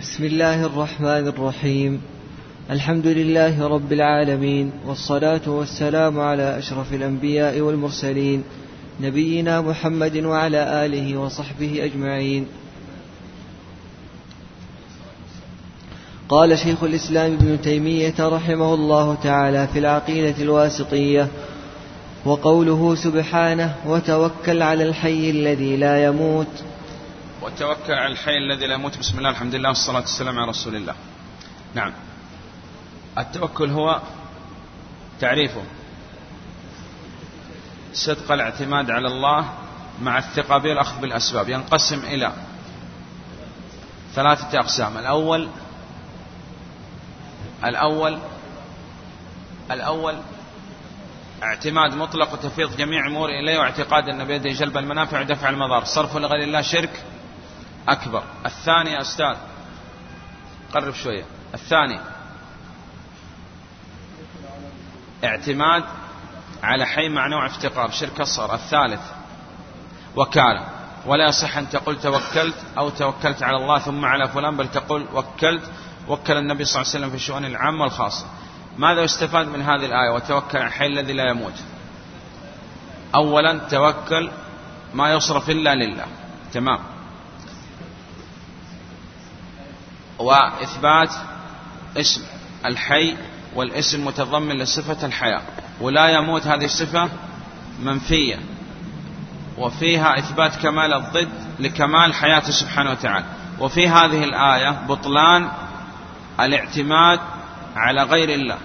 بسم الله الرحمن الرحيم. الحمد لله رب العالمين والصلاة والسلام على أشرف الأنبياء والمرسلين نبينا محمد وعلى آله وصحبه أجمعين. قال شيخ الإسلام ابن تيمية رحمه الله تعالى في العقيدة الواسطية وقوله سبحانه وتوكل على الحي الذي لا يموت وتوكل على الحي الذي لا يموت. بسم الله الحمد لله والصلاة والسلام على رسول الله. نعم. التوكل هو تعريفه. صدق الاعتماد على الله مع الثقة به الأخذ بالأسباب. ينقسم إلى ثلاثة أقسام. الأول الأول الأول اعتماد مطلق وتفيض جميع أمور إليه واعتقاد أن بيده جلب المنافع ودفع المضار. صرف لغير الله شرك أكبر. الثاني أستاذ. قرب شوية. الثاني. اعتماد على حي مع نوع افتقار. شرك أصغر. الثالث. وكالة. ولا يصح أن تقول توكلت أو توكلت على الله ثم على فلان بل تقول وكلت. وكل النبي صلى الله عليه وسلم في الشؤون العامة والخاصة. ماذا يستفاد من هذه الآية؟ وتوكل على الحي الذي لا يموت. أولا توكل ما يصرف إلا لله. تمام. وإثبات اسم الحي والاسم متضمن لصفة الحياة. ولا يموت هذه الصفة منفية. وفيها إثبات كمال الضد لكمال حياته سبحانه وتعالى. وفي هذه الآية بطلان الاعتماد على غير الله.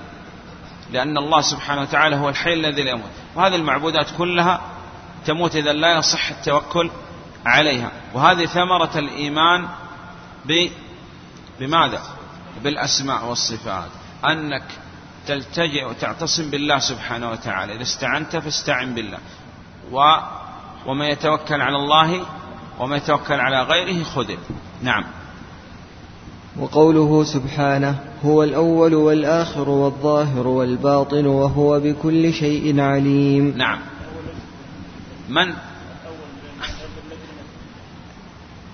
لأن الله سبحانه وتعالى هو الحي الذي لا يموت. وهذه المعبودات كلها تموت إذا لا يصح التوكل عليها. وهذه ثمرة الإيمان بماذا؟ بالأسماء والصفات. أنك تلتجئ وتعتصم بالله سبحانه وتعالى. إذا استعنت فاستعن بالله. و ومن يتوكل على الله ومن يتوكل على غيره خذل. نعم. وقوله سبحانه هو الأول والآخر والظاهر والباطن وهو بكل شيء عليم. نعم. من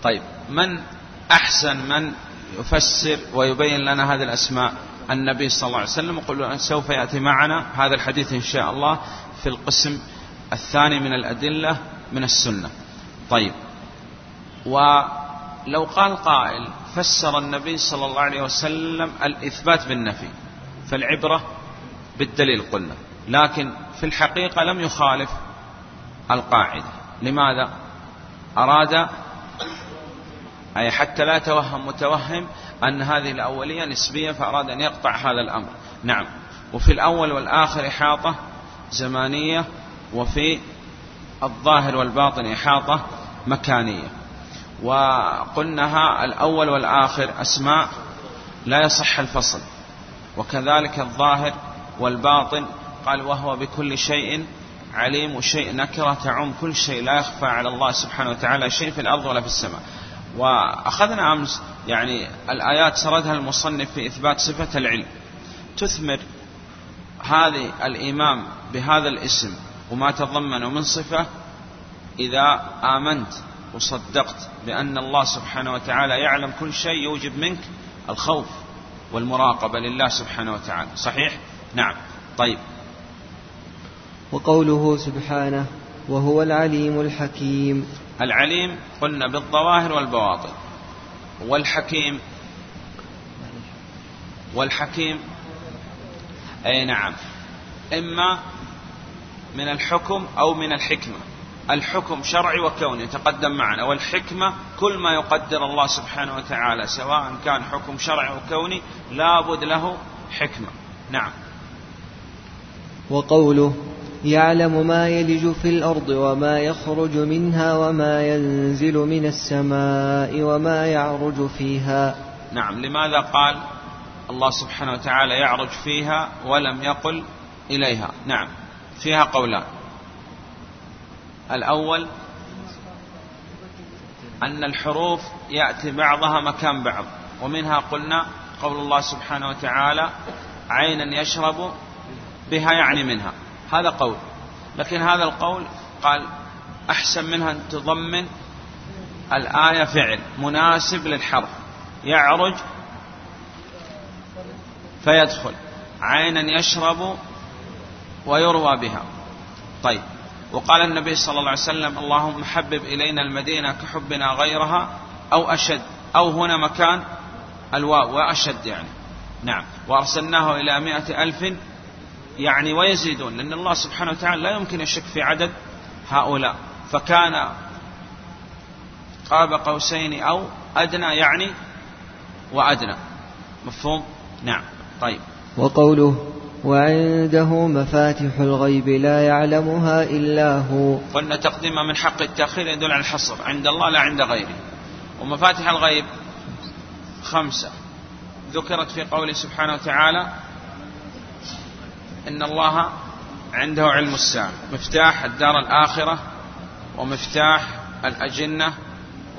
طيب من أحسن من يفسر ويبين لنا هذه الأسماء. النبي صلى الله عليه وسلم يقول سوف يأتي معنا هذا الحديث إن شاء الله في القسم الثاني من الأدلة من السنة. طيب. ولو قال قائل فسر النبي صلى الله عليه وسلم الإثبات بالنفي فالعبرة بالدليل قلنا لكن في الحقيقة لم يخالف القاعدة. لماذا؟ أراد أي حتى لا توهم متوهم أن هذه الأولية نسبية فأراد أن يقطع هذا الأمر. نعم. وفي الأول والآخر إحاطة زمانية وفي الظاهر والباطن إحاطة مكانية. وقلناها الأول والآخر أسماء لا يصح الفصل. وكذلك الظاهر والباطن قال وهو بكل شيء عليم وشيء نكرة تعم كل شيء لا يخفى على الله سبحانه وتعالى شيء في الأرض ولا في السماء. وأخذنا أمس يعني الآيات سردها المصنف في إثبات صفة العلم. تثمر هذه الإمام بهذا الاسم وما تضمنه من صفة إذا آمنت وصدقت بأن الله سبحانه وتعالى يعلم كل شيء يوجب منك الخوف والمراقبة لله سبحانه وتعالى. صحيح؟ نعم. طيب. وقوله سبحانه وهو العليم الحكيم. العليم قلنا بالظواهر والبواطن. والحكيم والحكيم أي نعم. إما من الحكم أو من الحكمة. الحكم شرعي وكوني تقدم معنا. والحكمة كل ما يقدر الله سبحانه وتعالى سواء كان حكم شرعي وكوني لابد له حكمة. نعم. وقوله يعلم ما يلج في الأرض وما يخرج منها وما ينزل من السماء وما يعرج فيها. نعم لماذا قال الله سبحانه وتعالى يعرج فيها ولم يقل إليها؟ نعم فيها قولان. الأول أن الحروف يأتي بعضها مكان بعض ومنها قلنا قول الله سبحانه وتعالى عينا يشرب بها يعني منها. هذا قول. لكن هذا القول قال أحسن منها أن تضمن الآية فعل مناسب للحرف. يعرج فيدخل. عينا يشرب ويروى بها. طيب. وقال النبي صلى الله عليه وسلم اللهم حبب إلينا المدينة كحبنا غيرها أو أشد. أو هنا مكان الواو. وأشد يعني. نعم. وأرسلناه إلى مائة ألف يعني ويزيدون لأن الله سبحانه وتعالى لا يمكن يشك في عدد هؤلاء. فكان قاب قوسين أو أدنى يعني وأدنى. مفهوم؟ نعم. طيب. وقوله وعنده مفاتح الغيب لا يعلمها إلا هو. قلنا تقديمها من حق التأخير يدل على الحصر. عند الله لا عند غيره. ومفاتح الغيب خمسة. ذكرت في قوله سبحانه وتعالى إن الله عنده علم الساعة. مفتاح الدار الآخرة ومفتاح الأجنة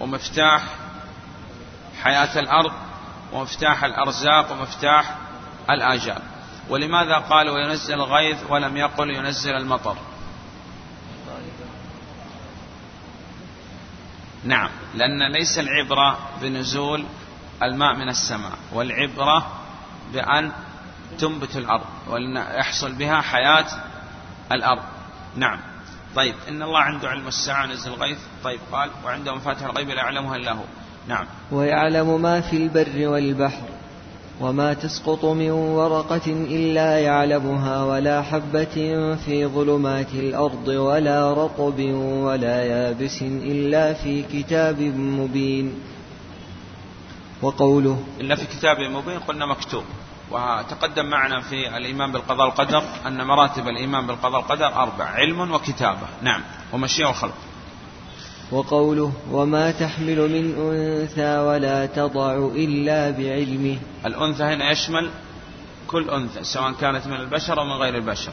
ومفتاح حياة الأرض ومفتاح الأرزاق ومفتاح الآجال. ولماذا قال وينزل الغيث ولم يقل ينزل المطر؟ نعم لأن ليس العبرة بنزول الماء من السماء والعبرة بأن تنبت الأرض وأن يحصل بها حياة الأرض. نعم. طيب إن الله عنده علم الساعة نزل الغيث. طيب قال وعنده مفاتح الغيب لا يعلمها إلا هو. نعم. ويعلم ما في البر والبحر وما تسقط من ورقة إلا يعلمها ولا حبة في ظلمات الأرض ولا رطب ولا يابس إلا في كتاب مبين. وقوله إلا في كتاب مبين قلنا مكتوب. وتقدم معنا في الإيمان بالقضاء والقدر أن مراتب الإيمان بالقضاء والقدر أربع علم وكتابة. نعم. ومشيئة وخلق وقوله وما تحمل من أنثى ولا تضع إلا بعلمه. الأنثى هنا يشمل كل أنثى سواء كانت من البشر أو من غير البشر.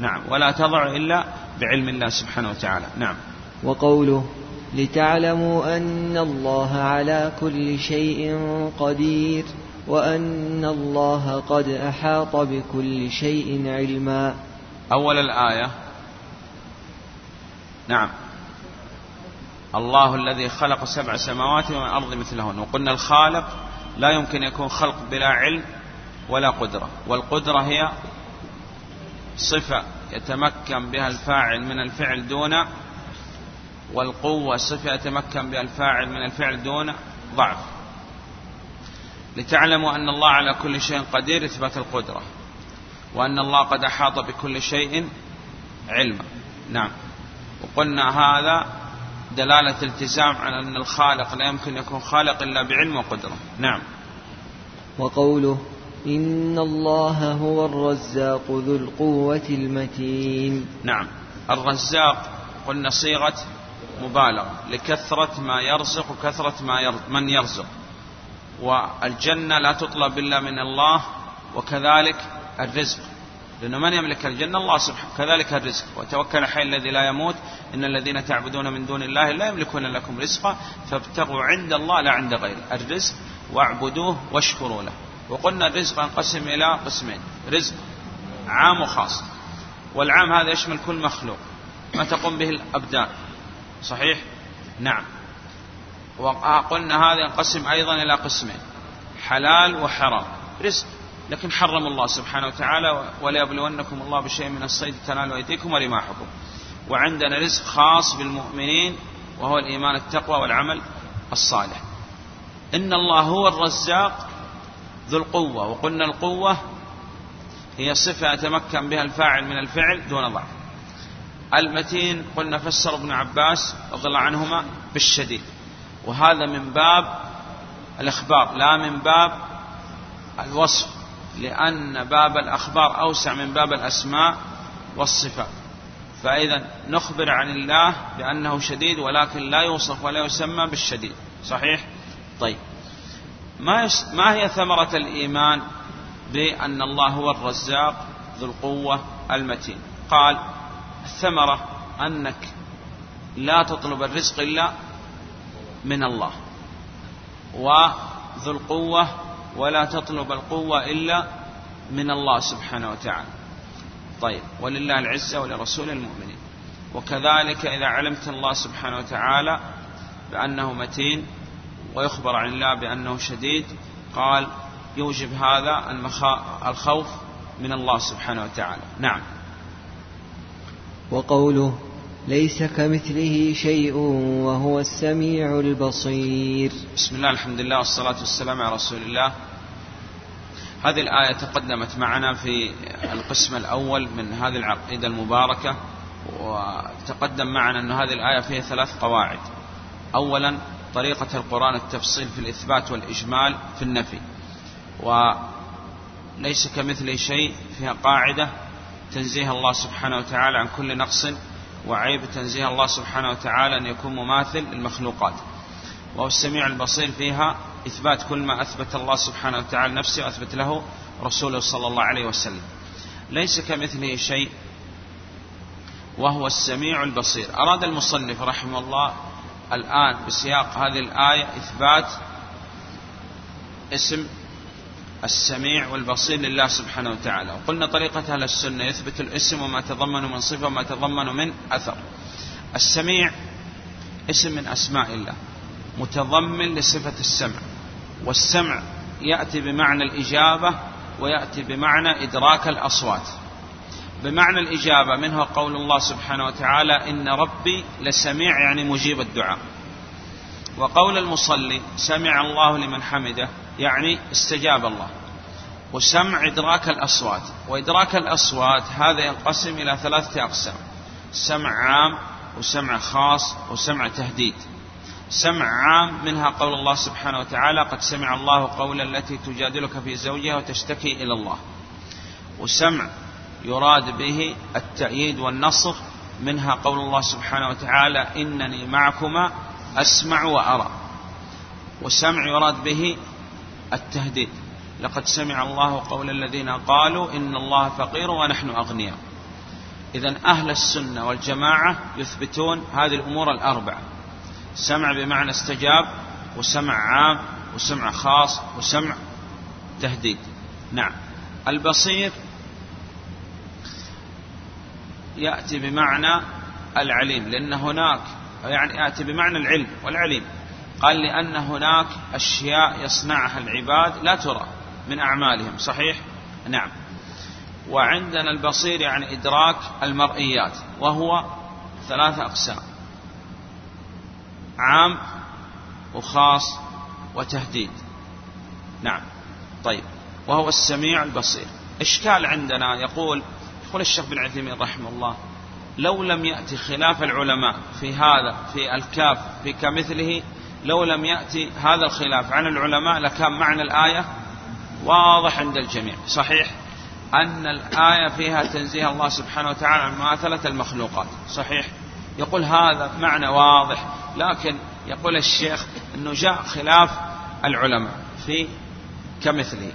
نعم. ولا تضع إلا بعلم الله سبحانه وتعالى. نعم. وقوله لتعلموا أن الله على كل شيء قدير وأن الله قد أحاط بكل شيء علما. أول الآية. نعم. الله الذي خلق سبع سماوات والأرض مثلهن. وقلنا الخالق لا يمكن يكون خلق بلا علم ولا قدرة. والقدرة هي صفة يتمكن بها الفاعل من الفعل دون والقوة صفة يتمكن بها الفاعل من الفعل دون ضعف. لتعلموا أن الله على كل شيء قدير إثبات القدرة وأن الله قد أحاط بكل شيء علما. نعم. وقلنا هذا دلالة التزام على أن الخالق لا يمكن يكون خالق إلا بعلم وقدرة. نعم. وقوله إن الله هو الرزاق ذو القوة المتين. نعم. الرزاق قلنا صيغة مبالغة لكثرة ما يرزق وكثرة ما من يرزق. والجنة لا تطلب إلا من الله وكذلك الرزق. لأنه من يملك الجنة؟ الله سبحانه كذلك الرزق. وتوكل الحي الذي لا يموت. إن الذين تعبدون من دون الله لا يملكون لكم رزقا. فابتغوا عند الله لا عند غيره. الرزق واعبدوه واشكروا له. وقلنا الرزق ينقسم إلى قسمين. رزق عام وخاص. والعام هذا يشمل كل مخلوق. ما تقوم به الأبدان. صحيح؟ نعم. وقلنا هذا ينقسم أيضا إلى قسمين حلال وحرام. رزق. لكن حرم الله سبحانه وتعالى وليبلونكم الله بشيء من الصيد تنال أيديكم ورماحكم. وعندنا رزق خاص بالمؤمنين وهو الإيمان التقوى والعمل الصالح. إن الله هو الرزاق ذو القوة وقلنا القوة هي صفة يتمكن بها الفاعل من الفعل دون ضعف. المتين قلنا فسر ابن عباس رضي الله عنهما بالشديد. وهذا من باب الإخبار لا من باب الوصف لأن باب الأخبار أوسع من باب الأسماء والصفات فإذا نخبر عن الله بأنه شديد ولكن لا يوصف ولا يسمى بالشديد. صحيح؟ طيب. ما. ما هي ثمرة الإيمان بأن الله هو الرزاق ذو القوة المتين؟ قال الثمرة أنك لا تطلب الرزق إلا من الله وذو القوة ولا تطلب القوة إلا من الله سبحانه وتعالى. طيب ولله العزة ولرسول المؤمنين. وكذلك إذا علمت الله سبحانه وتعالى بأنه متين ويخبر عن الله بأنه شديد قال يوجب هذا الخوف من الله سبحانه وتعالى. نعم. وقوله ليس كمثله شيء وهو السميع البصير. بسم الله الحمد لله والصلاة والسلام على رسول الله. هذه الآية تقدمت معنا في القسم الأول من هذه العقيدة المباركة وتقدم معنا أن هذه الآية فيها ثلاث قواعد. أولا طريقة القرآن التفصيل في الإثبات والإجمال في النفي. وليس كمثله شيء فيها قاعدة تنزيه الله سبحانه وتعالى عن كل نقص وعيب تنزيه الله سبحانه وتعالى أن يكون مماثل للمخلوقات. وهو السميع البصير فيها إثبات كل ما أثبت الله سبحانه وتعالى نفسه وأثبت له رسوله صلى الله عليه وسلم. ليس كمثله شيء وهو السميع البصير. أراد المصنف رحمه الله الآن بسياق هذه الآية إثبات اسم السميع والبصير لله سبحانه وتعالى. وقلنا طريقة أهل السنة يثبت الاسم وما تضمن من صفة وما تضمن من أثر. السميع اسم من أسماء الله متضمن لصفة السمع. والسمع يأتي بمعنى الإجابة ويأتي بمعنى إدراك الأصوات. بمعنى الإجابة منه قول الله سبحانه وتعالى إن ربي لسميع يعني مجيب الدعاء. وقول المصلي سمع الله لمن حمده. يعني استجاب الله. وسمع إدراك الأصوات. وإدراك الأصوات هذا ينقسم إلى ثلاثة أقسام. سمع عام وسمع خاص وسمع تهديد. سمع عام منها قول الله سبحانه وتعالى قد سمع الله قول التي تجادلك في زوجها وتشتكي إلى الله. وسمع يراد به التأييد والنصر منها قول الله سبحانه وتعالى إنني معكما أسمع وأرى. وسمع يراد به التهديد لقد سمع الله قول الذين قالوا إن الله فقير ونحن أغنياء. إذا أهل السنة والجماعة يثبتون هذه الأمور الأربعة. سمع بمعنى استجاب وسمع عام وسمع خاص وسمع تهديد. نعم. البصير يأتي بمعنى العليم لأن هناك يعني يأتي بمعنى العلم والعليم. قال لأن هناك أشياء يصنعها العباد لا ترى من أعمالهم صحيح؟ نعم. وعندنا البصير يعني إدراك المرئيات وهو ثلاثة أقسام عام وخاص وتهديد. نعم. طيب. وهو السميع البصير. إشكال عندنا يقول يقول الشيخ بن عثيمين رحمه الله لو لم يأتي خلاف العلماء في هذا في الكاف في كمثله لو لم يأتي هذا الخلاف عن العلماء لكان معنى الآية واضح عند الجميع. صحيح أن الآية فيها تنزيه الله سبحانه وتعالى عن مماثلة المخلوقات. صحيح يقول هذا معنى واضح لكن يقول الشيخ أنه جاء خلاف العلماء في كمثله.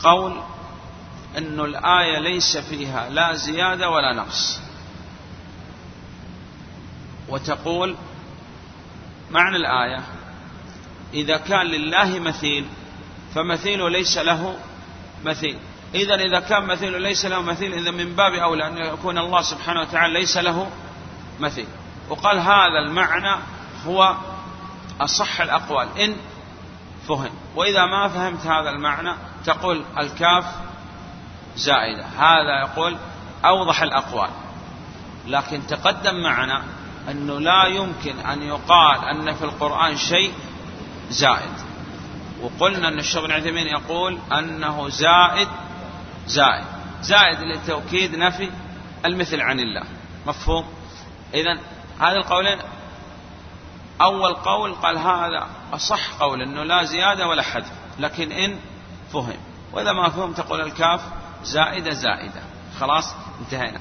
قول أن الآية ليس فيها لا زيادة ولا نقص. وتقول معنى الآية. إذا كان لله مثيل فمثيله ليس له مثيل. إذا إذا كان مثيله ليس له مثيل إذا من باب أولى أن يكون الله سبحانه وتعالى ليس له مثيل. وقال هذا المعنى هو أصح الأقوال إن فهم. وإذا ما فهمت هذا المعنى تقول الكاف زائدة. هذا يقول أوضح الأقوال. لكن تقدم معنا أنه لا يمكن أن يقال أن في القرآن شيء زائد. وقلنا أن الشيخ بن عثيمين يقول أنه زائد زائد. زائد لتوكيد نفي المثل عن الله. مفهوم؟ إذا هذا القولين أول قول قال هذا أصح قول أنه لا زيادة ولا حذف لكن إن فهم. وإذا ما فهم تقول الكاف زائدة زائدة. خلاص انتهينا.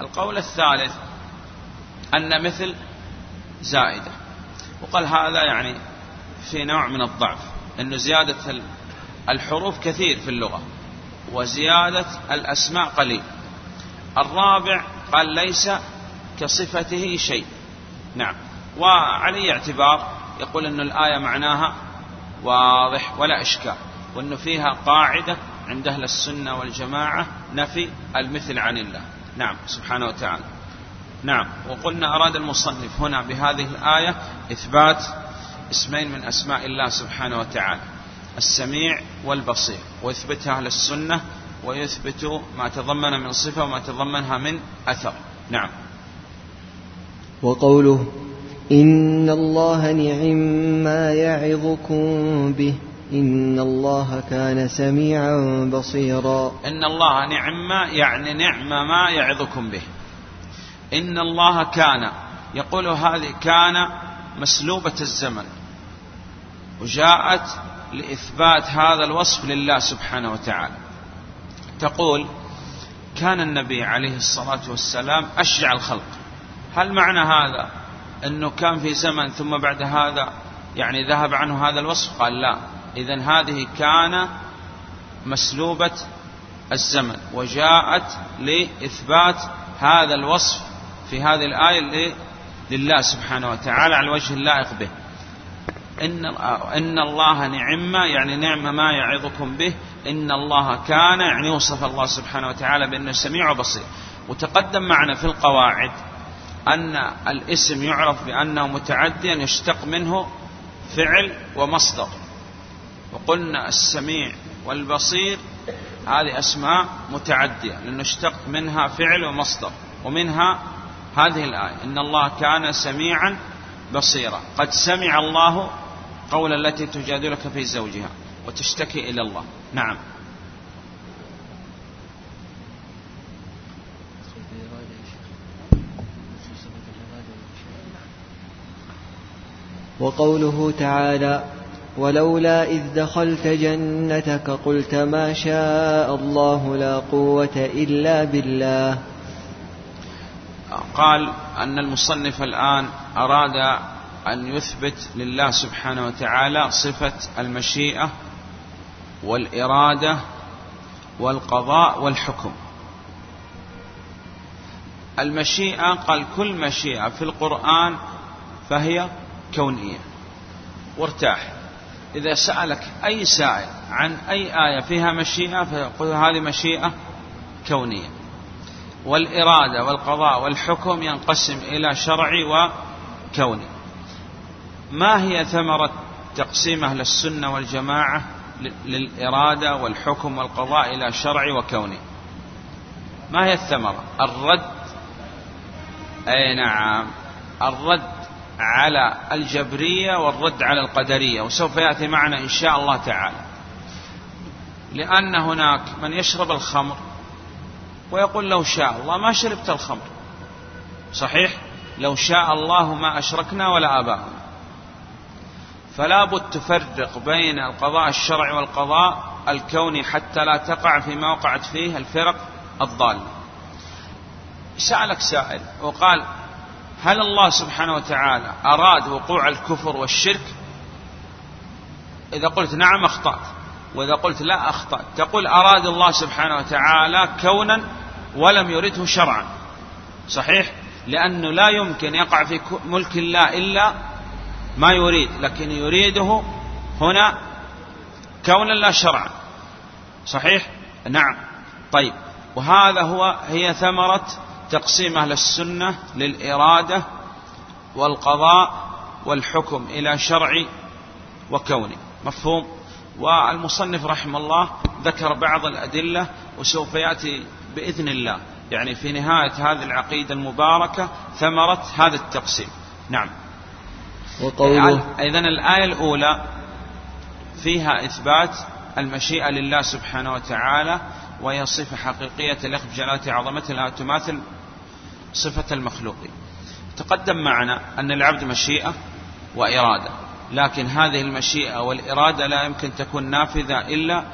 القول الثالث أن مثل زائدة. وقال هذا يعني في نوع من الضعف أنه زيادة الحروف كثير في اللغة وزيادة الأسماء قليل. الرابع قال ليس كصفته شيء. نعم. وعلي اعتبار يقول أن الآية معناها واضح ولا إشكال وأنه فيها قاعدة عند أهل السنة والجماعة نفي المثل عن الله. نعم. سبحانه وتعالى. نعم. وقلنا أراد المصنف هنا بهذه الآية إثبات اسمين من أسماء الله سبحانه وتعالى السميع والبصير ويثبتها أهل السنة ويثبت ما تضمن من صفة وما تضمنها من أثر. نعم. وقوله إن الله نعم ما يعظكم به إن الله كان سميعا بصيرا. إن الله نعم يعني نعم ما يعظكم به. إن الله كان. يقول هذه كان مسلوبة الزمن. وجاءت لإثبات هذا الوصف لله سبحانه وتعالى. تقول كان النبي عليه الصلاة والسلام أشجع الخلق. هل معنى هذا أنه كان في زمن ثم بعد هذا يعني ذهب عنه هذا الوصف؟ قال لا. إذا هذه كان مسلوبة الزمن. وجاءت لإثبات هذا الوصف في هذه الآية لله سبحانه وتعالى على الوجه اللائق به. إن, إن الله نعم يعني نعم ما يعظكم به. إن الله كان يعني وصف الله سبحانه وتعالى بأنه سميع وبصير. وتقدم معنا في القواعد أن الاسم يعرف بأنه متعديا يشتق منه فعل ومصدر. وقلنا السميع والبصير هذه أسماء متعدية لأنه اشتق منها فعل ومصدر ومنها هذه الآية. إن الله كان سميعا بصيرا. قد سمع الله قول التي تجادلك في زوجها وتشتكي إلى الله. نعم. وقوله تعالى ولولا إذ دخلت جنتك قلت ما شاء الله لا قوة إلا بالله قال أن المصنف الآن أراد أن يثبت لله سبحانه وتعالى صفة المشيئة والإرادة والقضاء والحكم. المشيئة قال كل مشيئة في القرآن فهي كونية وارتاح. إذا سألك أي سائل عن أي آية فيها مشيئة فيقول هذه مشيئة كونية. والإرادة والقضاء والحكم ينقسم إلى شرعي وكوني. ما هي ثمرة تقسيم أهل السنة والجماعة للإرادة والحكم والقضاء إلى شرعي وكوني؟ ما هي الثمرة؟ الرد أي نعم الرد على الجبرية والرد على القدرية وسوف يأتي معنا إن شاء الله تعالى. لأن هناك من يشرب الخمر ويقول لو شاء الله ما شربت الخمر. صحيح؟ لو شاء الله ما أشركنا ولا آباؤنا. فلا بد تفرق بين القضاء الشرعي والقضاء الكوني حتى لا تقع فيما وقعت فيه الفرق الضالة. سألك سائل وقال هل الله سبحانه وتعالى أراد وقوع الكفر والشرك؟ إذا قلت نعم أخطأت وإذا قلت لا أخطأت تقول أراد الله سبحانه وتعالى كونا ولم يرده شرعا. صحيح؟ لأنه لا يمكن يقع في ملك الله إلا ما يريد لكن يريده هنا كونا لا شرعا. صحيح؟ نعم. طيب. وهذا هو هي ثمرة تقسيم أهل السنة للإرادة والقضاء والحكم إلى شرعي وكوني. مفهوم؟ والمصنف رحمه الله ذكر بعض الأدلة وسوف يأتي بإذن الله. يعني في نهاية هذه العقيدة المباركة ثمرة هذا التقسيم. نعم. وقوله إذا الآية الأولى فيها إثبات المشيئة لله سبحانه وتعالى وهي صفة حقيقية تليق بجلالة عظمته لا تماثل صفة المخلوقين تقدم معنا أن العبد مشيئة وإرادة لكن هذه المشيئة والإرادة لا يمكن تكون نافذة إلا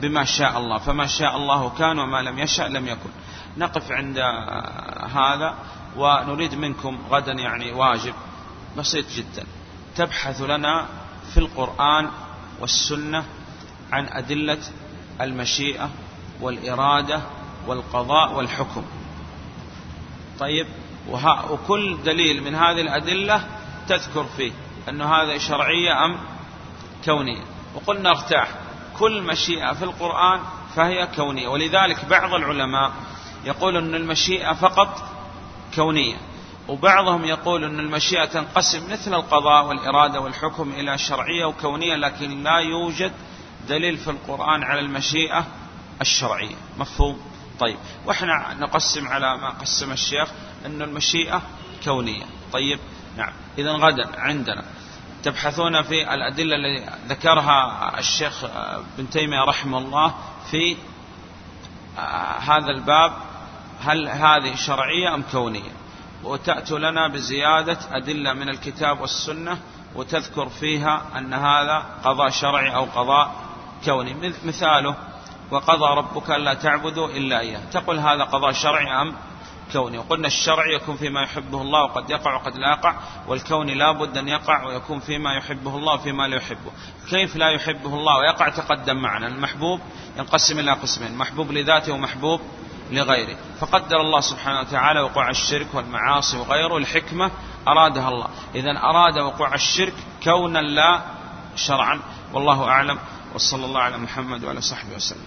بما شاء الله. فما شاء الله كان وما لم يشاء لم يكن. نقف عند هذا ونريد منكم غدا يعني واجب بسيط جدا. تبحث لنا في القرآن والسنة عن أدلة المشيئة والإرادة والقضاء والحكم. طيب وكل دليل من هذه الأدلة تذكر فيه أنه هذا شرعية أم كونية. وقلنا ارتاح كل مشيئة في القرآن فهي كونية. ولذلك بعض العلماء يقول أن المشيئة فقط كونية وبعضهم يقول أن المشيئة تنقسم مثل القضاء والإرادة والحكم إلى شرعية وكونية لكن لا يوجد دليل في القرآن على المشيئة الشرعية. مفهوم؟ طيب وإحنا نقسم على ما قسم الشيخ أن المشيئة كونية. طيب نعم. إذا غدا عندنا تبحثون في الأدلة التي ذكرها الشيخ بن تيمية رحمه الله في آه، هذا الباب هل هذه شرعية أم كونية؟ وتأتوا لنا بزيادة أدلة من الكتاب والسنة وتذكر فيها أن هذا قضاء شرعي أو قضاء كوني. مثاله وقضى ربك ألا تعبدوا إلا إياه. تقول هذا قضاء شرعي أم كوني وقلنا الشرع يكون فيما يحبه الله وقد يقع وقد لا يقع والكون لا بد أن يقع ويكون فيما يحبه الله وفيما لا يحبه. كيف لا يحبه الله؟ ويقع تقدم معنا. المحبوب ينقسم إلى قسمين محبوب لذاته ومحبوب لغيره. فقدر الله سبحانه وتعالى وقوع الشرك والمعاصي وغيره الحكمة أرادها الله. إذا أراد وقوع الشرك كونا لا شرعا. والله أعلم. وصلى الله على محمد وعلى صحبه وسلم.